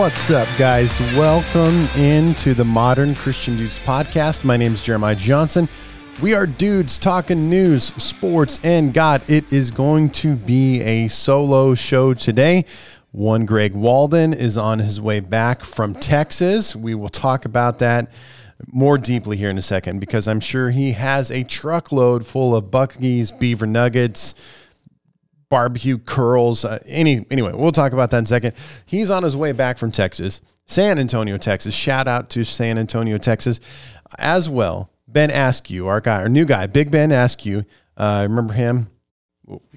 What's up, guys? Welcome into the Modern Christian Dudes podcast. My name is Jeremiah Johnson. We are dudes talking news, sports, and God. It is going to be a solo show today. One Greg Walden is on his way back from Texas. We will talk about that more deeply here in a second because I'm sure he has a truckload full of Buc-ee's, beaver nuggets, barbecue curls. Uh, any anyway, we'll talk about that in a second. He's on his way back from Texas, San Antonio, Texas. Shout out to San Antonio, Texas, as well. Ben Askew, our guy, our new guy, Big Ben Askew. Uh, remember him?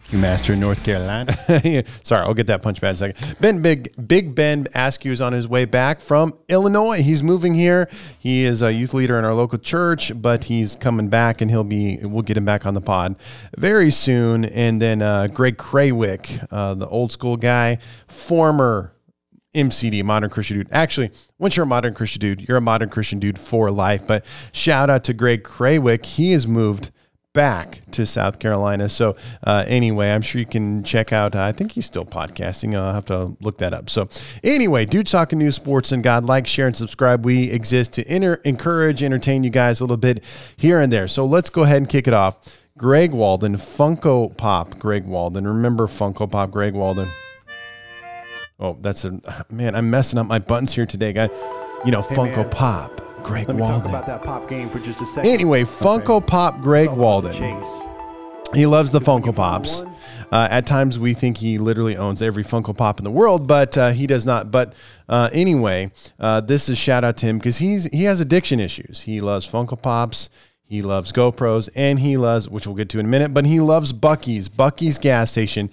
Q Master in North Carolina. Sorry, I'll get that punch bad in a second. Ben Big Big Ben Askew is on his way back from Illinois. He's moving here. He is a youth leader in our local church, but he's coming back and he'll be we'll get him back on the pod very soon. And then uh, Greg Craywick, uh, the old school guy, former MCD, modern Christian dude. Actually, once you're a modern Christian dude, you're a modern Christian dude for life. But shout out to Greg Craywick. He has moved back to South Carolina. So uh, anyway, I'm sure you can check out. Uh, I think he's still podcasting. I'll have to look that up. So anyway, dudes talking news, sports, and God. Like, share, and subscribe. We exist to inter- encourage, entertain you guys a little bit here and there. So let's go ahead and kick it off. Greg Walden, Funko Pop, Greg Walden. Remember Funko Pop, Greg Walden. Oh, that's a man. I'm messing up my buttons here today, guy. You know, Hey, Funko man. Pop, Greg Let me Walden. talk about that pop game for just a second. Anyway, Funko Pop, Greg Walden. Chase. He loves the Funko Pops. Uh, at times, we think he literally owns every Funko Pop in the world, but uh, he does not. But uh, anyway, uh, this is shout out to him because he's he has addiction issues. He loves Funko Pops. He loves GoPros, and he loves, which we'll get to in a minute, but he loves Buc-ee's, Buc-ee's gas station,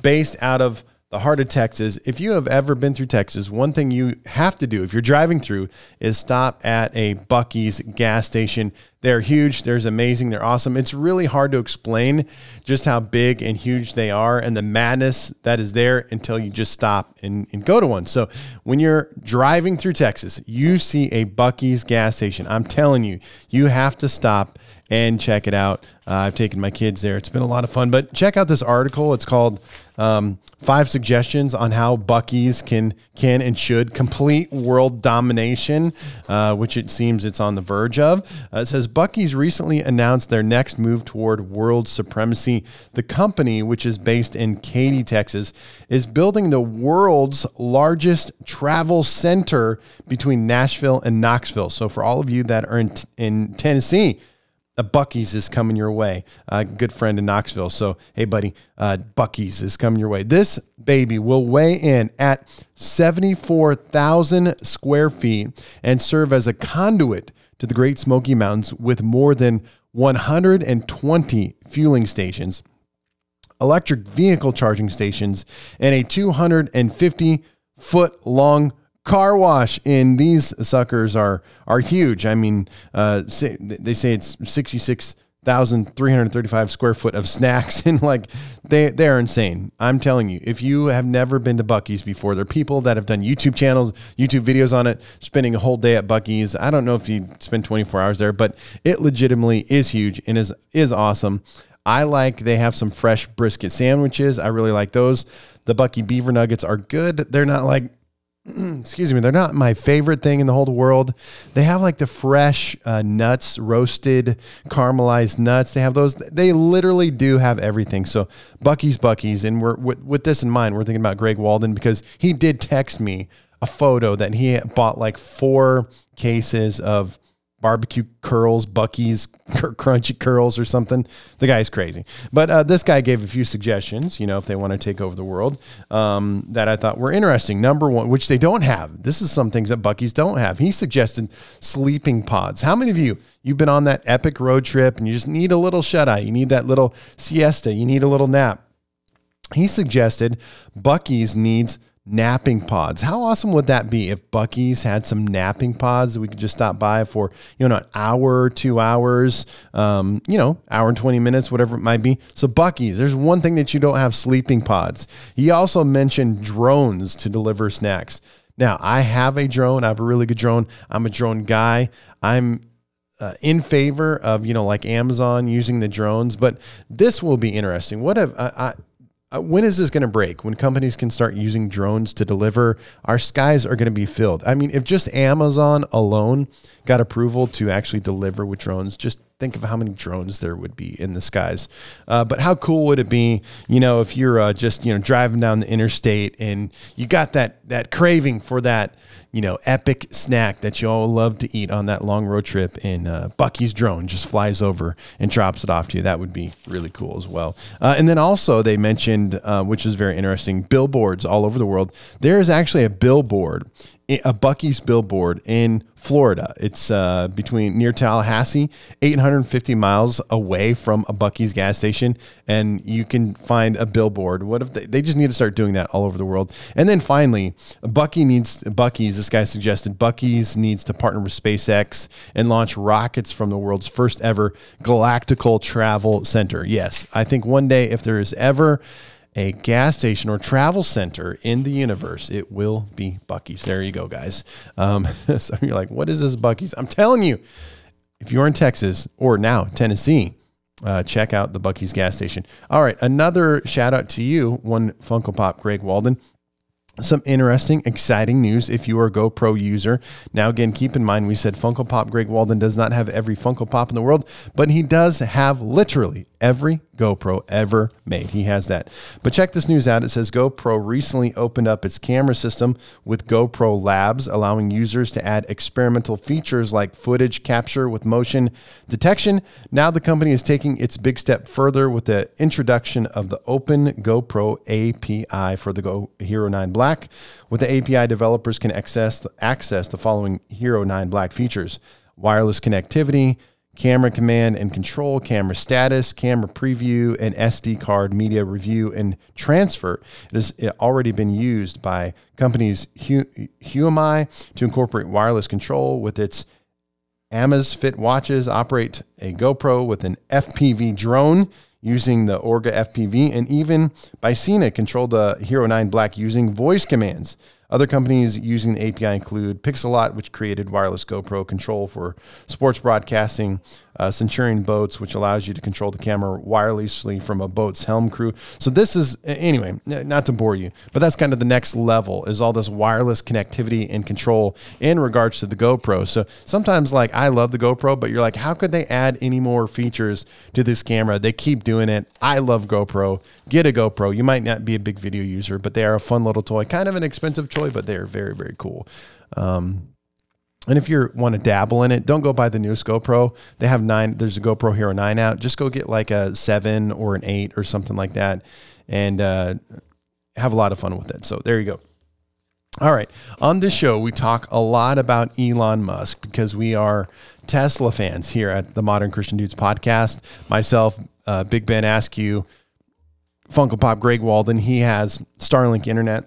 based out of the heart of Texas. If you have ever been through Texas, one thing you have to do if you're driving through is stop at a Buc-ee's gas station. They're huge, they're amazing, they're awesome. It's really hard to explain just how big and huge they are and the madness that is there until you just stop and, and go to one. So when you're driving through Texas, you see a Buc-ee's gas station. I'm telling you, you have to stop and check it out. Uh, I've taken my kids there. It's been a lot of fun. But check out this article. It's called um, Five Suggestions on How Buc-ee's Can Can and Should Complete World Domination, uh, which it seems it's on the verge of. Uh, it says Buc-ee's recently announced their next move toward world supremacy. The company, which is based in Katy, Texas, is building the world's largest travel center between Nashville and Knoxville. So for all of you that are in, in Tennessee, a Buc-ee's is coming your way. A good friend in Knoxville. So, hey, buddy, uh, Buc-ee's is coming your way. This baby will weigh in at 74,000 square feet and serve as a conduit to the Great Smoky Mountains with more than 120 fueling stations, electric vehicle charging stations, and a 250 foot long car wash and these suckers are are huge i mean uh say, they say it's 66,335 square foot of snacks and like they they're insane i'm telling you if you have never been to buc-ee's before there are people that have done youtube channels youtube videos on it spending a whole day at buc-ee's i don't know if you spend 24 hours there but it legitimately is huge and is is awesome I like they have some fresh brisket sandwiches. I really like those. The Buc-ee Beaver Nuggets are good. They're not like excuse me, they're not my favorite thing in the whole world. They have like the fresh uh, nuts, roasted, caramelized nuts. They have those. They literally do have everything. So Buc-ee's Buc-ee's, and we're with, with this in mind, we're thinking about Greg Walden because he did text me a photo that he bought like four cases of barbecue curls, Buc-ee's cr- crunchy curls or something. The guy's crazy. But uh, this guy gave a few suggestions, you know, if they want to take over the world, um, that I thought were interesting. Number one, which they don't have. This is some things that Buc-ee's don't have. He suggested sleeping pods. How many of you, you've been on that epic road trip and you just need a little shut eye? You need that little siesta. You need a little nap. He suggested Buc-ee's needs napping pods. How awesome would that be if Buc-ee's had some napping pods that we could just stop by for, you know, an hour, two hours, um, you know, hour and 20 minutes, whatever it might be. So Buc-ee's, there's one thing that you don't have sleeping pods. He also mentioned drones to deliver snacks. Now, I have a drone. I have a really good drone. I'm a drone guy. I'm uh, in favor of you know like Amazon using the drones, but this will be interesting. What if I, I uh, when is this going to break? When companies can start using drones to deliver, our skies are going to be filled. I mean, if just Amazon alone got approval to actually deliver with drones, just think of how many drones there would be in the skies. Uh, but how cool would it be, you know, if you're uh, just you know driving down the interstate and you got that that craving for that you know, epic snack that you all love to eat on that long road trip, and uh, Buc-ee's drone just flies over and drops it off to you. That would be really cool as well. Uh, and then also they mentioned, uh, which is very interesting, billboards all over the world. There is actually a billboard a Buc-ee's billboard in Florida. It's uh, between near Tallahassee, 850 miles away from a Buc-ee's gas station, and you can find a billboard. What if they, they just need to start doing that all over the world? And then finally, Buc-ee needs Buc-ee's. This guy suggested Buc-ee's needs to partner with SpaceX and launch rockets from the world's first ever galactical travel center. Yes, I think one day if there is ever a gas station or travel center in the universe, it will be Buc-ee's. There you go, guys. Um, so you're like, what is this Buc-ee's? I'm telling you, if you're in Texas or now Tennessee, uh, check out the Buc-ee's gas station. All right, another shout out to you, one Funko Pop, Greg Walden some interesting, exciting news if you are a GoPro user. Now, again, keep in mind we said Funko Pop Greg Walden does not have every Funko Pop in the world, but he does have literally every GoPro ever made. He has that. But check this news out. It says GoPro recently opened up its camera system with GoPro Labs, allowing users to add experimental features like footage capture with motion detection. Now, the company is taking its big step further with the introduction of the Open GoPro API for the Go Hero 9 Black. With the API, developers can access access the following Hero 9 Black features wireless connectivity camera command and control, camera status, camera preview, and SD card media review and transfer. It has uh, already been used by companies Huami to incorporate wireless control with its Amazfit watches, operate a GoPro with an FPV drone using the Orqa FPV, and even Bicena control the Hero 9 Black using voice commands. Other companies using the API include Pixellot, which created wireless GoPro control for sports broadcasting, uh, Centurion Boats, which allows you to control the camera wirelessly from a boat's helm crew. So this is anyway, not to bore you, but that's kind of the next level is all this wireless connectivity and control in regards to the GoPro. So sometimes like I love the GoPro, but you're like, how could they add any more features to this camera? They keep doing it. I love GoPro. Get a GoPro. You might not be a big video user, but they are a fun little toy, kind of an expensive toy, but they are very, very cool. Um, and if you want to dabble in it, don't go buy the newest GoPro. They have nine. There's a GoPro Hero nine out. Just go get like a seven or an eight or something like that, and uh, have a lot of fun with it. So there you go. All right. On this show, we talk a lot about Elon Musk because we are Tesla fans here at the Modern Christian Dudes podcast. Myself, uh, Big Ben Askew, Funko Pop Greg Walden. He has Starlink Internet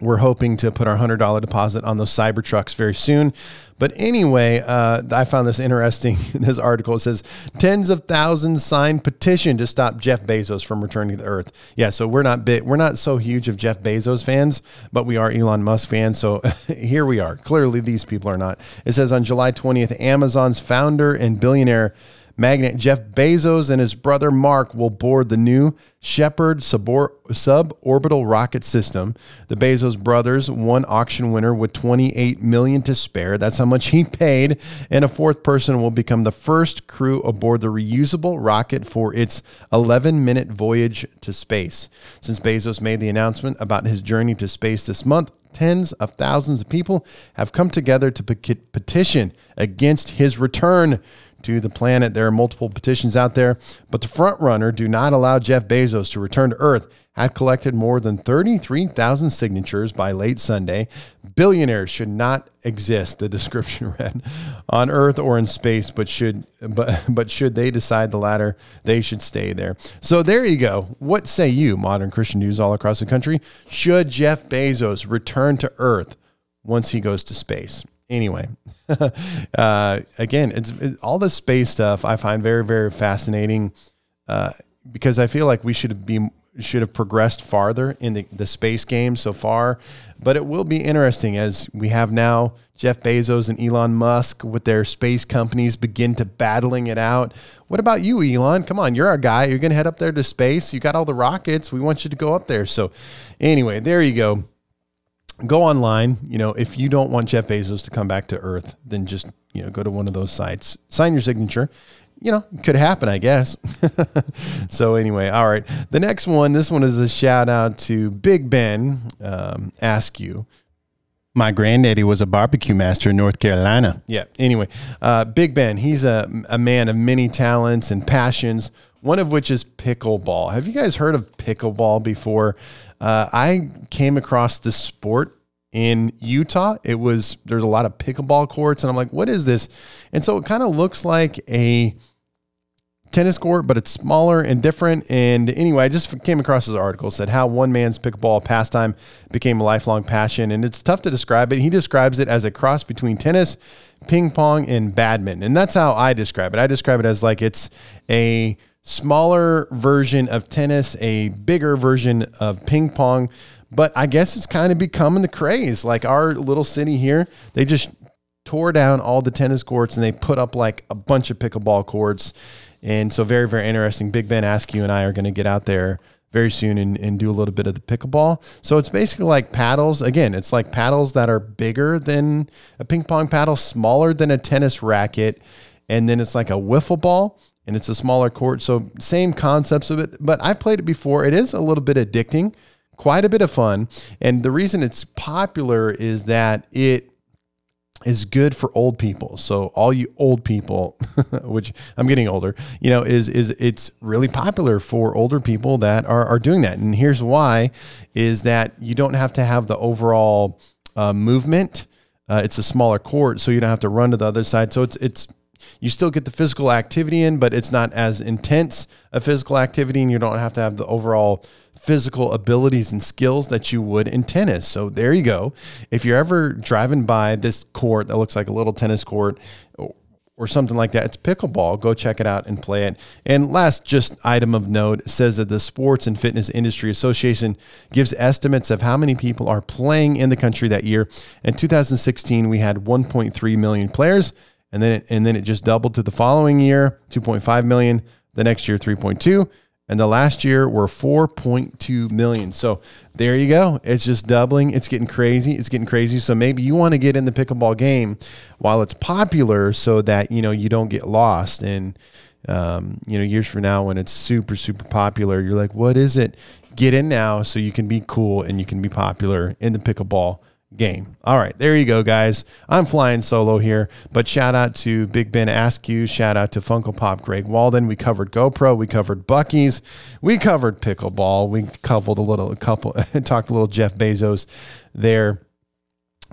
we're hoping to put our $100 deposit on those Cybertrucks very soon. But anyway, uh, I found this interesting. this article it says tens of thousands signed petition to stop Jeff Bezos from returning to Earth. Yeah, so we're not bit, we're not so huge of Jeff Bezos fans, but we are Elon Musk fans. So here we are. Clearly, these people are not. It says on July 20th, Amazon's founder and billionaire magnate Jeff Bezos and his brother Mark will board the new Shepard suborbital rocket system. The Bezos brothers, one auction winner with 28 million to spare. That's how much he paid, and a fourth person will become the first crew aboard the reusable rocket for its 11-minute voyage to space. Since Bezos made the announcement about his journey to space this month, tens of thousands of people have come together to petition against his return to the planet. There are multiple petitions out there, but the front runner, Do Not Allow Jeff Bezos to Return to Earth, had collected more than 33,000 signatures by late Sunday. Billionaires should not exist, the description read, on Earth or in space, but should but but should they decide the latter, they should stay there. So there you go. What say you, modern Christian news all across the country? Should Jeff Bezos return to Earth once he goes to space? Anyway, uh, again, it's it, all the space stuff I find very, very fascinating uh, because I feel like we should be should have progressed farther in the, the space game so far. But it will be interesting as we have now Jeff Bezos and Elon Musk with their space companies begin to battling it out. What about you, Elon? Come on, you're our guy. You're going to head up there to space. You got all the rockets. We want you to go up there. So, anyway, there you go. Go online. You know, if you don't want Jeff Bezos to come back to Earth, then just, you know, go to one of those sites, sign your signature you know, could happen, I guess. so anyway, all right. The next one, this one is a shout out to Big Ben. Um, ask you. My granddaddy was a barbecue master in North Carolina. Yeah. Anyway, uh, Big Ben, he's a, a man of many talents and passions. One of which is pickleball. Have you guys heard of pickleball before? Uh, I came across this sport in Utah. It was there's a lot of pickleball courts, and I'm like, what is this? And so it kind of looks like a tennis court, but it's smaller and different. And anyway, I just came across this article said how one man's pickleball pastime became a lifelong passion, and it's tough to describe it. He describes it as a cross between tennis, ping pong, and badminton, and that's how I describe it. I describe it as like it's a smaller version of tennis, a bigger version of ping pong. But I guess it's kind of becoming the craze. Like our little city here, they just tore down all the tennis courts and they put up like a bunch of pickleball courts and so very, very interesting. Big Ben Askew and I are going to get out there very soon and, and do a little bit of the pickleball. So it's basically like paddles. Again, it's like paddles that are bigger than a ping pong paddle, smaller than a tennis racket. And then it's like a wiffle ball and it's a smaller court. So same concepts of it, but I've played it before. It is a little bit addicting, quite a bit of fun. And the reason it's popular is that it is good for old people. So all you old people, which I'm getting older, you know, is is it's really popular for older people that are are doing that. And here's why: is that you don't have to have the overall uh, movement. Uh, it's a smaller court, so you don't have to run to the other side. So it's it's you still get the physical activity in, but it's not as intense a physical activity, and you don't have to have the overall physical abilities and skills that you would in tennis. So there you go. If you're ever driving by this court that looks like a little tennis court or something like that, it's pickleball. Go check it out and play it. And last just item of note says that the Sports and Fitness Industry Association gives estimates of how many people are playing in the country that year. In 2016, we had 1.3 million players, and then it, and then it just doubled to the following year, 2.5 million. The next year, 3.2 and the last year were 4.2 million. So there you go. It's just doubling. It's getting crazy. It's getting crazy. So maybe you want to get in the pickleball game while it's popular so that, you know, you don't get lost. And, um, you know, years from now when it's super, super popular, you're like, what is it? Get in now so you can be cool and you can be popular in the pickleball game. All right, there you go, guys. I'm flying solo here, but shout out to Big Ben Askew. Shout out to Funko Pop Greg Walden. We covered GoPro. We covered Buc-ee's. We covered pickleball. We covered a little, a couple, talked a little Jeff Bezos there.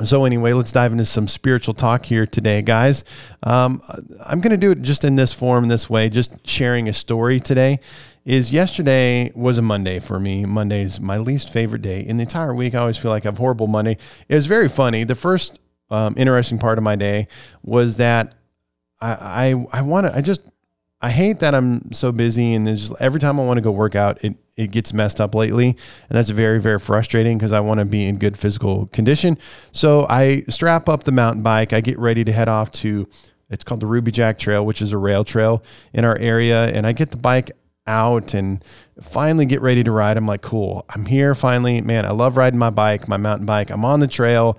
So anyway, let's dive into some spiritual talk here today, guys. Um, I'm going to do it just in this form, this way, just sharing a story today is yesterday was a Monday for me. Monday's my least favorite day in the entire week. I always feel like I have horrible Monday. It was very funny. The first um, interesting part of my day was that I I, I want to I just I hate that I'm so busy and there's just, every time I want to go work out it it gets messed up lately and that's very very frustrating because I want to be in good physical condition. So I strap up the mountain bike. I get ready to head off to it's called the Ruby Jack Trail, which is a rail trail in our area and I get the bike out and finally get ready to ride. I'm like, cool, I'm here finally. Man, I love riding my bike, my mountain bike. I'm on the trail.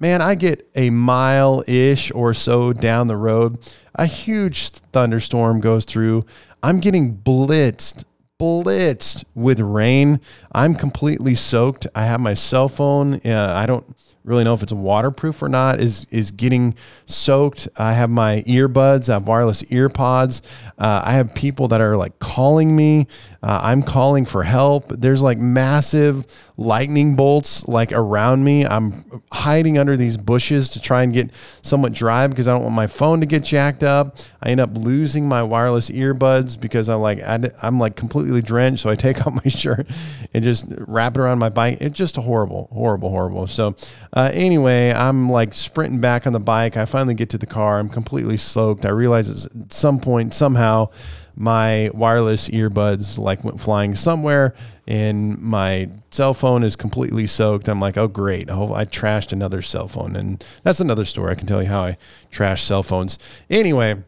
Man, I get a mile ish or so down the road. A huge thunderstorm goes through. I'm getting blitzed, blitzed with rain. I'm completely soaked. I have my cell phone. Uh, I don't really know if it's waterproof or not is is getting soaked. I have my earbuds, I have wireless earpods. Uh, I have people that are like calling me. Uh, I'm calling for help. There's like massive lightning bolts like around me. I'm hiding under these bushes to try and get somewhat dry because I don't want my phone to get jacked up. I end up losing my wireless earbuds because I'm like I'm like completely drenched. So I take off my shirt and just wrap it around my bike. It's just horrible, horrible, horrible. So anyway, I'm like sprinting back on the bike. I finally get to the car. I'm completely soaked. I realize at some point somehow my wireless earbuds like went flying somewhere and my cell phone is completely soaked. I'm like, oh great, oh, I trashed another cell phone, and that's another story. I can tell you how I trashed cell phones. Anyway,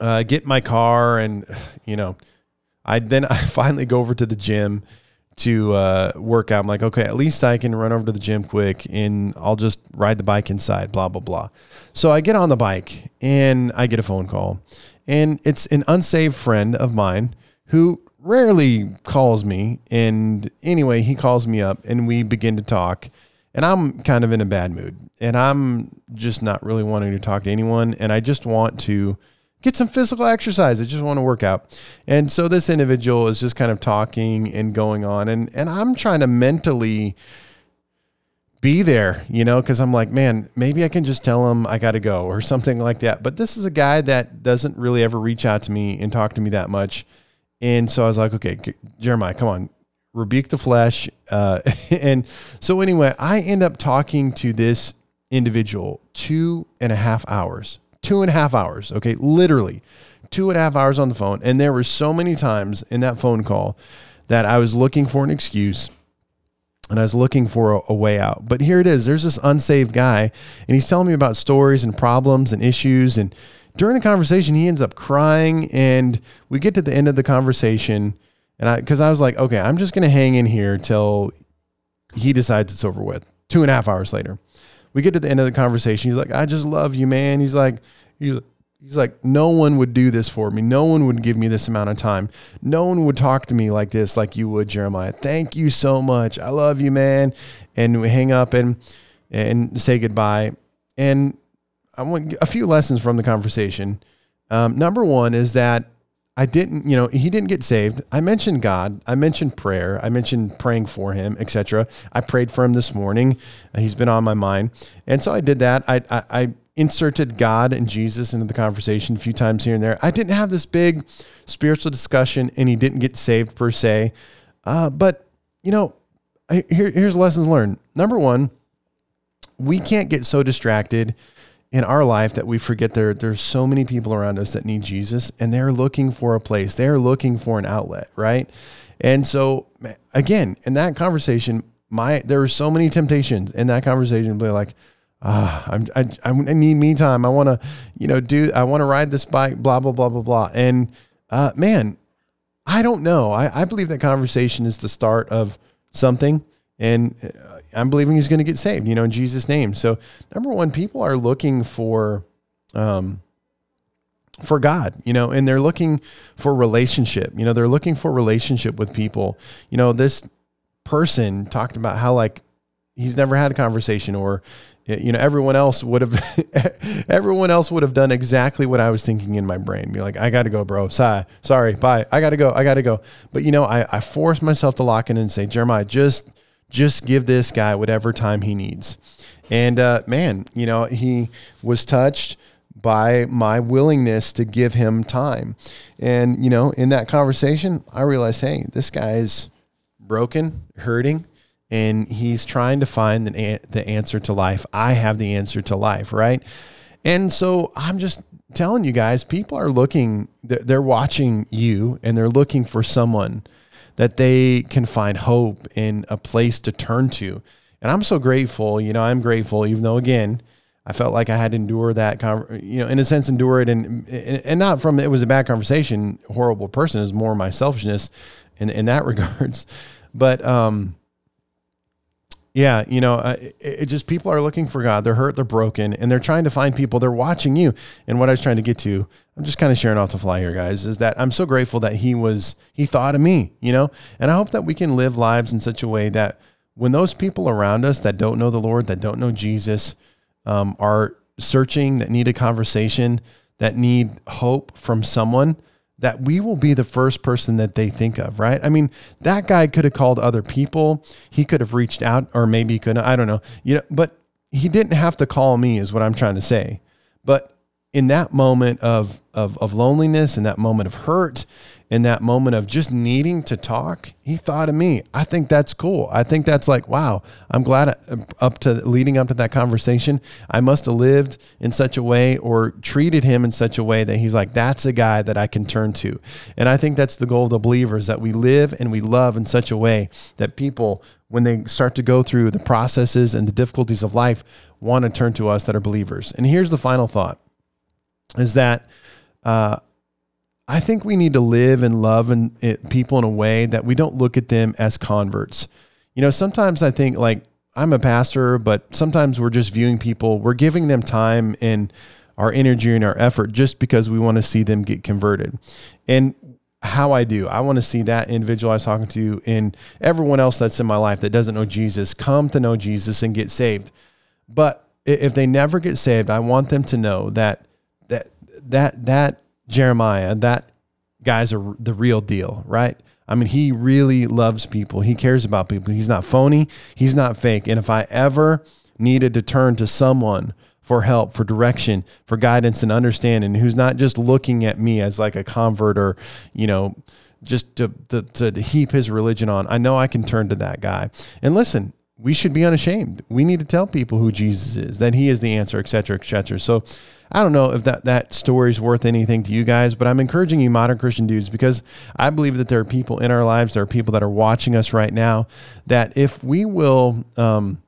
uh, get my car, and you know, I then I finally go over to the gym to uh, work out. I'm like, okay, at least I can run over to the gym quick, and I'll just ride the bike inside. Blah blah blah. So I get on the bike, and I get a phone call and it's an unsaved friend of mine who rarely calls me. And anyway, he calls me up and we begin to talk. And I'm kind of in a bad mood. And I'm just not really wanting to talk to anyone. And I just want to get some physical exercise. I just want to work out. And so this individual is just kind of talking and going on. And, and I'm trying to mentally be there, you know, because I'm like, man, maybe I can just tell him I got to go or something like that. But this is a guy that doesn't really ever reach out to me and talk to me that much. And so I was like, okay, Jeremiah, come on, rebuke the flesh. Uh, and so anyway, I end up talking to this individual two and a half hours, two and a half hours. Okay. Literally two and a half hours on the phone. And there were so many times in that phone call that I was looking for an excuse and I was looking for a, a, way out. But here it is. There's this unsaved guy, and he's telling me about stories and problems and issues. And during the conversation, he ends up crying. And we get to the end of the conversation, and I, because I was like, okay, I'm just going to hang in here till he decides it's over with. Two and a half hours later, we get to the end of the conversation. He's like, I just love you, man. He's like, he's He's like, no one would do this for me. No one would give me this amount of time. No one would talk to me like this, like you would, Jeremiah. Thank you so much. I love you, man. And we hang up and and say goodbye. And I want a few lessons from the conversation. Um, number one is that I didn't, you know, he didn't get saved. I mentioned God. I mentioned prayer. I mentioned praying for him, etc. I prayed for him this morning. He's been on my mind, and so I did that. I, I, I inserted God and Jesus into the conversation a few times here and there. I didn't have this big spiritual discussion, and he didn't get saved per se. Uh, but you know, I, here, here's lessons learned. Number one, we can't get so distracted in our life that we forget there there's so many people around us that need Jesus and they're looking for a place. They're looking for an outlet, right? And so again, in that conversation, my there were so many temptations in that conversation to be like, ah, I'm, I, I need me time. I want to, you know, do, I want to ride this bike, blah, blah, blah, blah, blah. And, uh, man, I don't know. I, I believe that conversation is the start of something. And uh, I'm believing he's going to get saved, you know, in Jesus' name. So, number one, people are looking for, um, for God, you know, and they're looking for relationship. You know, they're looking for relationship with people. You know, this person talked about how like he's never had a conversation or you know everyone else would have everyone else would have done exactly what i was thinking in my brain be like i gotta go bro sorry sorry bye i gotta go i gotta go but you know i, I forced myself to lock in and say jeremiah just just give this guy whatever time he needs and uh, man you know he was touched by my willingness to give him time and you know in that conversation i realized hey this guy is broken hurting and he's trying to find the, the answer to life. I have the answer to life, right? And so I'm just telling you guys, people are looking, they're watching you and they're looking for someone that they can find hope in a place to turn to. And I'm so grateful, you know, I'm grateful, even though again, I felt like I had to endure that, you know, in a sense, endure it, and and not from it was a bad conversation, horrible person. Is more my selfishness in in that regards, but um, yeah, you know, uh, it, it, just people are looking for God. They're hurt, they're broken, and they're trying to find people. They're watching you. And what I was trying to get to, I'm just kind of sharing off the fly here, guys, is that I'm so grateful that He was He thought of me, you know, and I hope that we can live lives in such a way that when those people around us that don't know the Lord, that don't know Jesus, um, are searching, that need a conversation, that need hope from someone that we will be the first person that they think of, right? I mean, that guy could have called other people. He could have reached out, or maybe he couldn't. I don't know. You know, but he didn't have to call me, is what I'm trying to say. But in that moment of, of, of loneliness, in that moment of hurt, in that moment of just needing to talk, he thought of me. I think that's cool. I think that's like, wow, I'm glad uh, up to leading up to that conversation, I must have lived in such a way or treated him in such a way that he's like, that's a guy that I can turn to. And I think that's the goal of the believers that we live and we love in such a way that people, when they start to go through the processes and the difficulties of life, want to turn to us that are believers. And here's the final thought is that uh, I think we need to live and love and people in a way that we don't look at them as converts. You know, sometimes I think like I'm a pastor, but sometimes we're just viewing people, we're giving them time and our energy and our effort just because we want to see them get converted. And how I do, I want to see that individual I was talking to and everyone else that's in my life that doesn't know Jesus come to know Jesus and get saved. But if they never get saved, I want them to know that that that that Jeremiah, that guy's the real deal, right? I mean, he really loves people. He cares about people. He's not phony. He's not fake. And if I ever needed to turn to someone for help, for direction, for guidance and understanding, who's not just looking at me as like a convert or, you know, just to, to, to heap his religion on, I know I can turn to that guy. And listen, we should be unashamed. We need to tell people who Jesus is, that he is the answer, et cetera, et cetera. So I don't know if that, that story is worth anything to you guys, but I'm encouraging you, modern Christian dudes, because I believe that there are people in our lives, there are people that are watching us right now, that if we will um,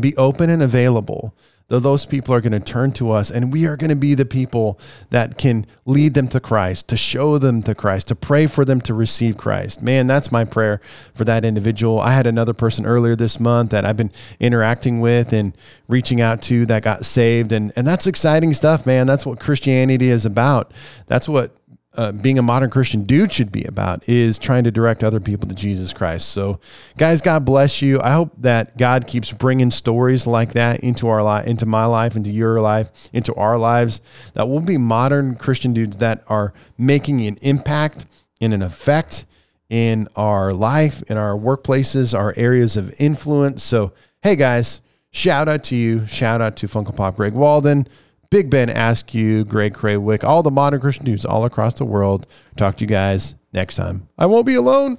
be open and available though those people are going to turn to us and we are going to be the people that can lead them to Christ, to show them to Christ, to pray for them to receive Christ. Man, that's my prayer for that individual. I had another person earlier this month that I've been interacting with and reaching out to that got saved and and that's exciting stuff, man. That's what Christianity is about. That's what uh, being a modern Christian dude should be about is trying to direct other people to Jesus Christ. So, guys, God bless you. I hope that God keeps bringing stories like that into our life, into my life, into your life, into our lives. That we'll be modern Christian dudes that are making an impact and an effect in our life, in our workplaces, our areas of influence. So, hey, guys, shout out to you. Shout out to Funko Pop Greg Walden. Big Ben Askew, Greg Craywick, all the modern Christian dudes all across the world. Talk to you guys next time. I won't be alone.